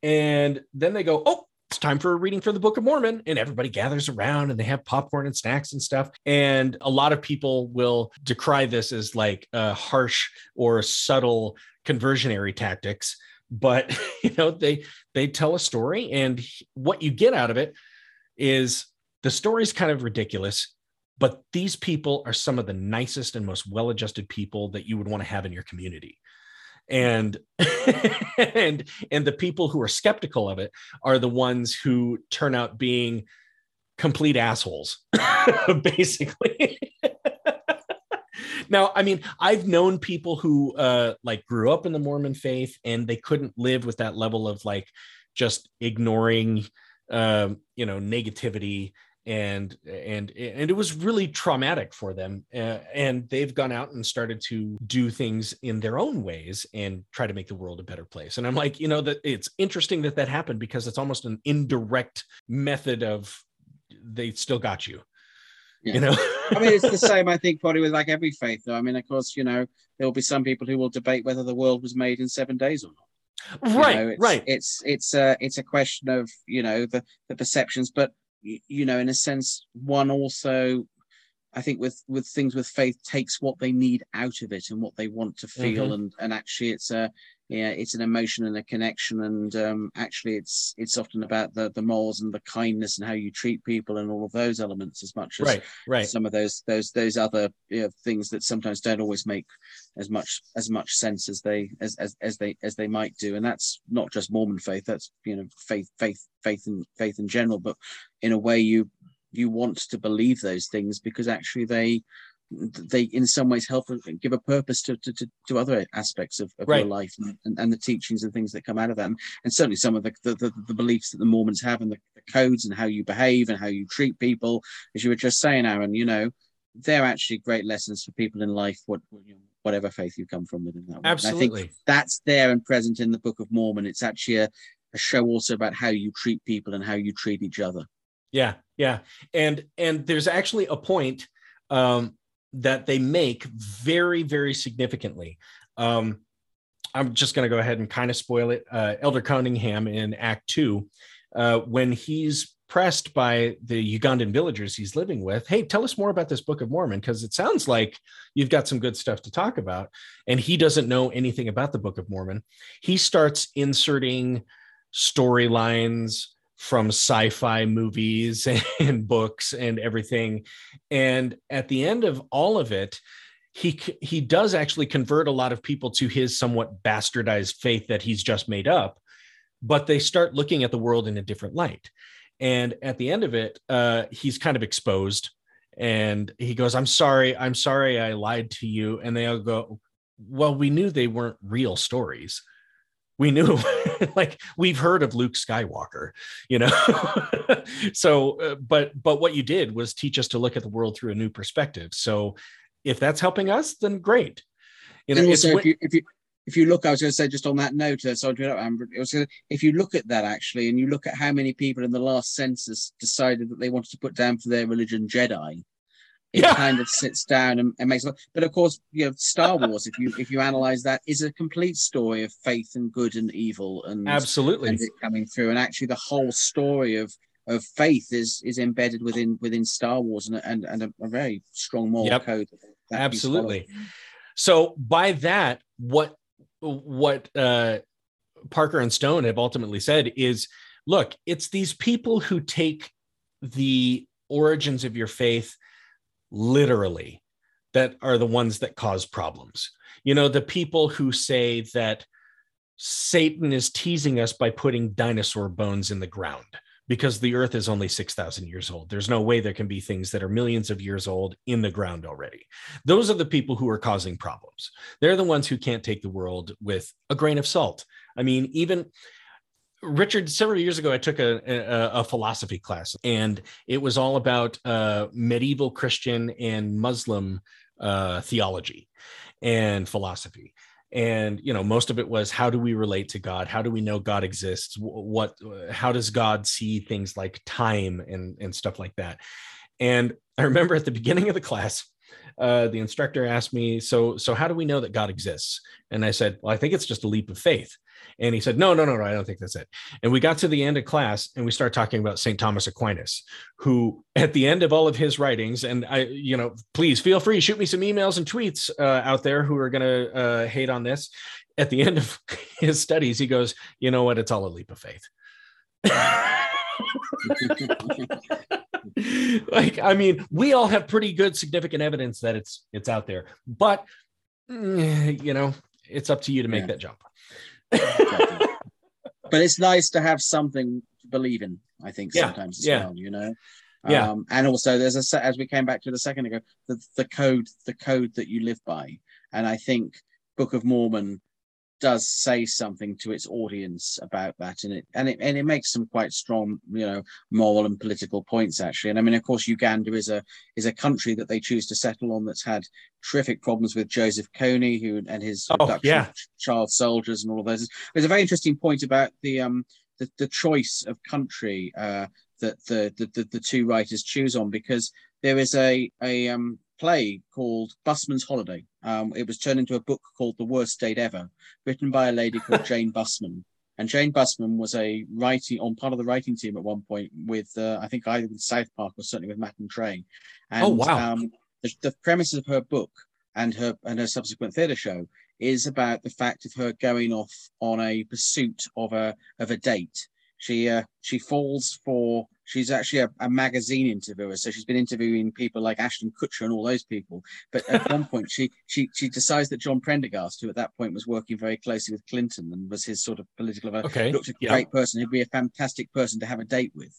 And then they go, oh, it's time for a reading for the Book of Mormon. And everybody gathers around and they have popcorn and snacks and stuff. And a lot of people will decry this as like uh, harsh or subtle conversionary tactics. But you know, they they tell a story, and what you get out of it is the story's kind of ridiculous. But these people are some of the nicest and most well-adjusted people that you would want to have in your community and and and the people who are skeptical of it are the ones who turn out being complete assholes basically now i mean i've known people who uh like grew up in the mormon faith and they couldn't live with that level of like just ignoring um you know negativity and and and it was really traumatic for them uh, and they've gone out and started to do things in their own ways and try to make the world a better place and i'm like you know that it's interesting that that happened because it's almost an indirect method of they still got you Yeah. you know I mean, it's the same, I think, probably with like every faith, though. I mean, of course, you know, there will be some people who will debate whether the world was made in seven days or not. You right know, it's, right. It's it's a it's a question of you know the the perceptions, but you know, in a sense, one also, I think, with with things with faith, takes what they need out of it and what they want to feel, Mhm. and and actually, it's a yeah, it's an emotion and a connection, and um, actually, it's it's often about the the morals and the kindness and how you treat people and all of those elements as much as right right some of those those those other you know, things that sometimes don't always make as much as much sense as they as, as as they as they might do and that's not just mormon faith that's you know faith faith faith and faith in general but in a way you you want to believe those things because actually they they in some ways help give a purpose to to, to, to other aspects of, of Right. your life and, and, the teachings and things that come out of them and certainly some of the the, the, the beliefs that the mormons have and the, the codes and how you behave and how you treat people as you were just saying aaron you know they're actually great lessons for people in life what you know, whatever faith you come from within that one. And i think absolutely that's there and present in the book of mormon it's actually a, a show also about how you treat people and how you treat each other yeah yeah. And and there's actually a point um that they make very very significantly. Um i'm just going to go ahead and kind of spoil it. Uh elder cunningham in act two uh when he's pressed by the ugandan villagers he's living with hey tell us more about this book of mormon because it sounds like you've got some good stuff to talk about and he doesn't know anything about the book of mormon he starts inserting storylines from sci-fi movies and books and everything. And at the end of all of it he he does actually convert a lot of people to his somewhat bastardized faith that he's just made up but they start looking at the world in a different light. And at the end of it uh, he's kind of exposed and he goes i'm sorry i'm sorry i lied to you. And they all go well we knew they weren't real stories. We knew like we've heard of luke skywalker you know? So uh, but but what you did was teach us to look at the world through a new perspective. So if that's helping us then great. You know also, if you if you if you look, I was going to say just on that note, uh, sorry to Amber, it was gonna, if you look at that actually, and you look at how many people in the last census decided that they wanted to put down for their religion Jedi, it Yeah. kind of sits down and, and makes. But of course, you know, Star Wars. if you if you analyze that, is a complete story of faith and good and evil and absolutely and it coming through, and actually the whole story of of faith is is embedded within within Star Wars and and, and a, a very strong moral Yep. code. Absolutely. So by that, what what uh, Parker and Stone have ultimately said is, look, it's these people who take the origins of your faith literally that are the ones that cause problems. You know, the people who say that Satan is teasing us by putting dinosaur bones in the ground because the earth is only 6,000 years old. There's no way there can be things that are millions of years old in the ground already. Those are the people who are causing problems. They're the ones who can't take the world with a grain of salt. I mean, even Richard, several years ago, I took a, a, a philosophy class, and it was all about uh, medieval Christian and Muslim uh, theology and philosophy. And you know, most of it was how do we relate to God? How do we know God exists? What? How does God see things like time and and stuff like that? And I remember at the beginning of the class, uh, the instructor asked me, "So, so how do we know that God exists?" And I said, "Well, I think it's just a leap of faith." And he said, "No, no, no, no, I don't think that's it." And we got to the end of class, and we started talking about Saint Thomas Aquinas, who, at the end of all of his writings, and I, you know, please feel free shoot me some emails and tweets uh, out there who are going to uh, hate on this. At the end of his studies, he goes, "You know what? It's all a leap of faith." like i mean we all have pretty good significant evidence that it's it's out there but mm, you know it's up to you to make Yeah. that jump but it's nice to have something to believe in. I think Yeah, sometimes as yeah. well, you know. Yeah. Um, and also, there's a se- as we came back to it a second ago, the the code, the code that you live by, and I think Book of Mormon does say something to its audience about that, and it and it and it makes some quite strong, you know, moral and political points actually. And I mean, of course, Uganda is a is a country that they choose to settle on that's had terrific problems with Joseph Kony, who and his Oh, abduction yeah. child soldiers and all of those. There's a very interesting point about the um the, the choice of country uh, that the, the the the two writers choose on because there is a a um play called Bussmann's Holiday. Um, it was turned into a book called The Worst Date Ever, written by a lady called Jane Bussmann. And Jane Bussmann was a writing on part of the writing team at one point with uh, I think either with South Park or certainly with Matt and Trey. And, Oh, wow. Um, the, the premise of her book and her and her subsequent theatre show is about the fact of her going off on a pursuit of a of a date. She uh, she falls for she's actually a, a magazine interviewer, so she's been interviewing people like Ashton Kutcher and all those people. But at one point, she she she decides that John Prendergast, who at that point was working very closely with Clinton and was his sort of political advisor, okay looked a yeah. great person He'd be a fantastic person to have a date with.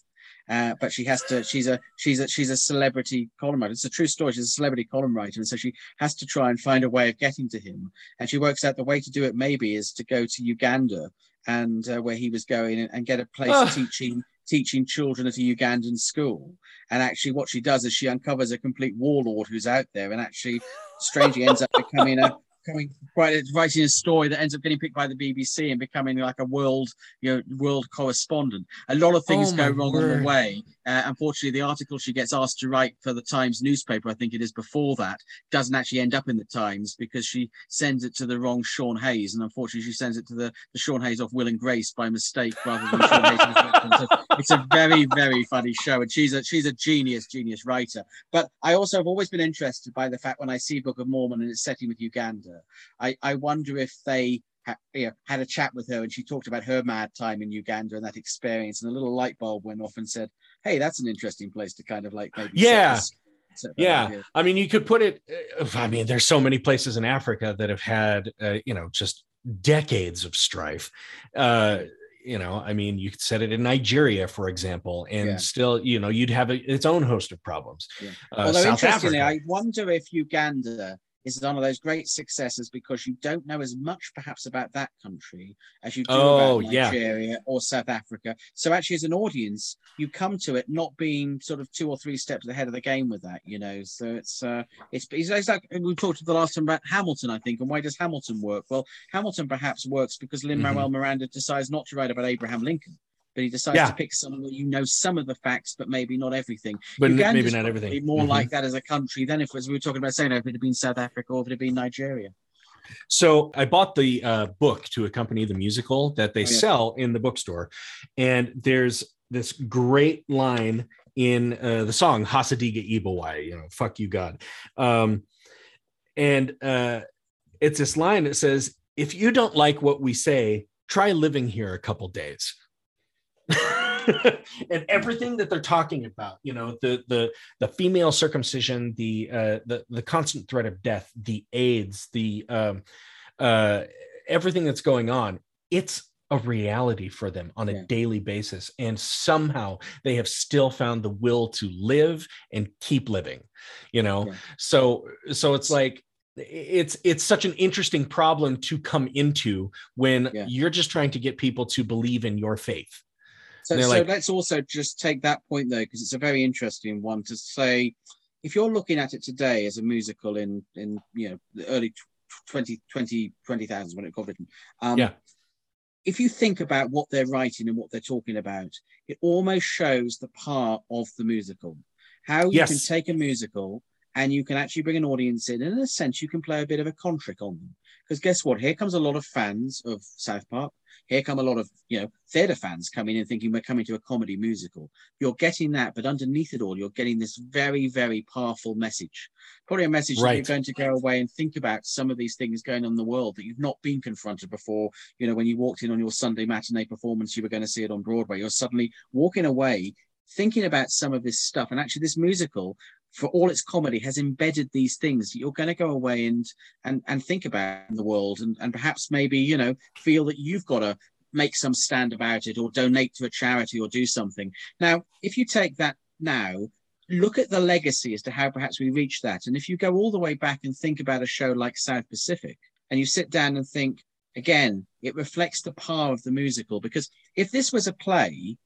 Uh, but she has to. She's a she's a she's a celebrity column writer. It's a true story. She's a celebrity column writer, and so she has to try and find a way of getting to him. And she works out the way to do it maybe is to go to Uganda and uh, where he was going and, and get a place Ah. teaching teaching children at a Ugandan school. And actually, what she does is she uncovers a complete warlord who's out there, and actually, strangely, ends up becoming a coming quite writing a story that ends up getting picked by the BBC and becoming like a world you know world correspondent. A lot of things Oh, go wrong on the way. Uh, unfortunately, the article she gets asked to write for the Times newspaper, I think it is before that, doesn't actually end up in the Times because she sends it to the wrong Sean Hayes, and unfortunately, she sends it to the, the Sean Hayes of Will and Grace by mistake rather than Sean Hayes. So it's a very very funny show, and she's a she's a genius genius writer. But I also have always been interested by the fact when I see Book of Mormon and it's setting with Uganda, I, I wonder if they ha, you know, had a chat with her and she talked about her mad time in Uganda and that experience, and a little light bulb went off and said, "Hey, that's an interesting place to kind of like maybe." Yeah. this- set that yeah idea." i mean you could put it uh, i mean there's so many places in africa that have had uh, you know just decades of strife uh you know i mean you could set it in nigeria for example and Yeah. still you know you'd have a, its own host of problems Yeah. uh, Although south interestingly, africa I wonder if Uganda is one of those great successes because you don't know as much perhaps about that country as you do Oh, about yeah. Nigeria or South Africa. So actually, as an audience, you come to it not being sort of two or three steps ahead of the game with that, you know. So it's uh, it's, it's, like we talked the last time about Hamilton, I think, and why does Hamilton work? Well, Hamilton perhaps works because Lin Manuel Miranda decides not to write about Abraham Lincoln. But he decides Yeah. to pick someone where you know some of the facts, but maybe not everything. but Uganda's maybe not everything More Mhm. like that as a country than if, as we were talking about saying, if it had been South Africa or if it had been Nigeria. So I bought the uh, book to accompany the musical that they Oh, yeah. sell in the bookstore, and there's this great line in uh, the song Hasadiga Ibawai, you know, fuck you, God. Um, and uh, it's this line that says, if you don't like what we say, try living here a couple days. and everything that they're talking about, you know, the the the female circumcision, the uh, the the constant threat of death, the AIDS, the um, uh, everything that's going on, it's a reality for them on a Yeah. daily basis, and somehow they have still found the will to live and keep living. You know, Yeah. so so it's like it's it's such an interesting problem to come into when Yeah. you're just trying to get people to believe in your faith. So, so like- let's also just take that point though, because it's a very interesting one to say. If you're looking at it today as a musical in in you know the early tw- 20 20 20,000s when it got written, um, Yeah. If you think about what they're writing and what they're talking about, it almost shows the part of the musical. How you can take a musical and you can actually bring an audience in, and in a sense, you can play a bit of a contrick on them. Because guess what? Here comes a lot of fans of South Park here come a lot of you know theatre fans coming in thinking we're coming to a comedy musical. You're getting that, but underneath it all, you're getting this very, very powerful message. Probably a message that you're going to go away and think about some of these things going on in the world that you've not been confronted before. You know, when you walked in on your Sunday matinee performance, you were going to see it on Broadway. You're suddenly walking away thinking about some of this stuff. And actually, this musical, for all its comedy, has embedded these things you're going to go away and and and think about the world, and and perhaps maybe you know feel that you've got to make some stand about it or donate to a charity or do something. Now, if you take that now, look at the legacy as to how perhaps we reach that. And if you go all the way back and think about a show like South Pacific, and you sit down and think, again, it reflects the power of the musical. Because if this was a play,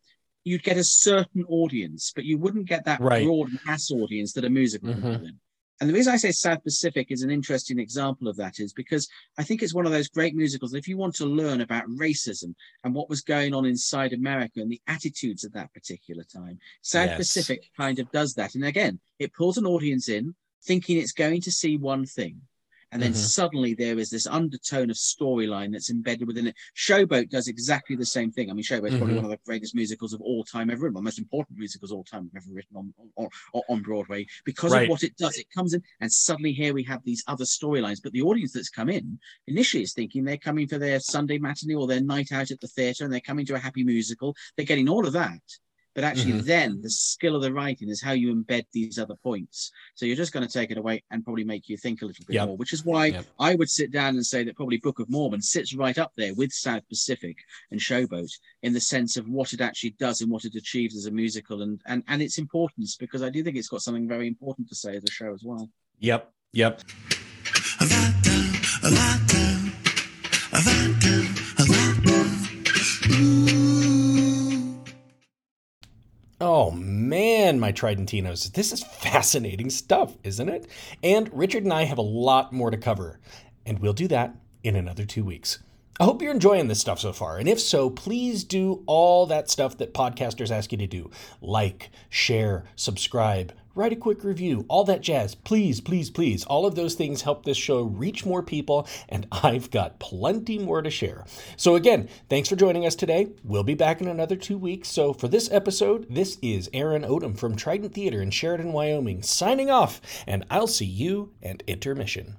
you'd get a certain audience, but you wouldn't get that Right. broad mass audience that a musical Mhm. would win. And the reason I say South Pacific is an interesting example of that is because I think it's one of those great musicals. If you want to learn about racism and what was going on inside America and the attitudes at that particular time, South Yes. Pacific kind of does that. And again, it pulls an audience in thinking it's going to see one thing. And then Mhm. suddenly there is this undertone of storyline that's embedded within it. Showboat does exactly the same thing. I mean, Showboat's probably Mhm. one of the greatest musicals of all time ever written, one of the most important musicals of all time ever written on, on, on, on Broadway because Right. of what it does. It comes in, and suddenly here we have these other storylines. But the audience that's come in initially is thinking they're coming for their Sunday matinee or their night out at the theatre, and they're coming to a happy musical. They're getting all of that. But actually, Mhm. then the skill of the writing is how you embed these other points. So you're just going to take it away and probably make you think a little bit Yep. more, which is why Yep. I would sit down and say that probably Book of Mormon sits right up there with South Pacific and Showboat in the sense of what it actually does and what it achieves as a musical and, and, and its importance, because I do think it's got something very important to say as a show as well. Yep. Yep. Oh man, my Tridentinos, this is fascinating stuff, isn't it? And Richard and I have a lot more to cover, and we'll do that in another two weeks. I hope you're enjoying this stuff so far, and if so, please do all that stuff that podcasters ask you to do like, share, subscribe, write a quick review, all that jazz. Please, please, please. All of those things help this show reach more people, and I've got plenty more to share. So, again, thanks for joining us today. We'll be back in another two weeks. So, for this episode, this is Aaron Odom from Trident Theater in Sheridan, Wyoming, signing off, and I'll see you at intermission.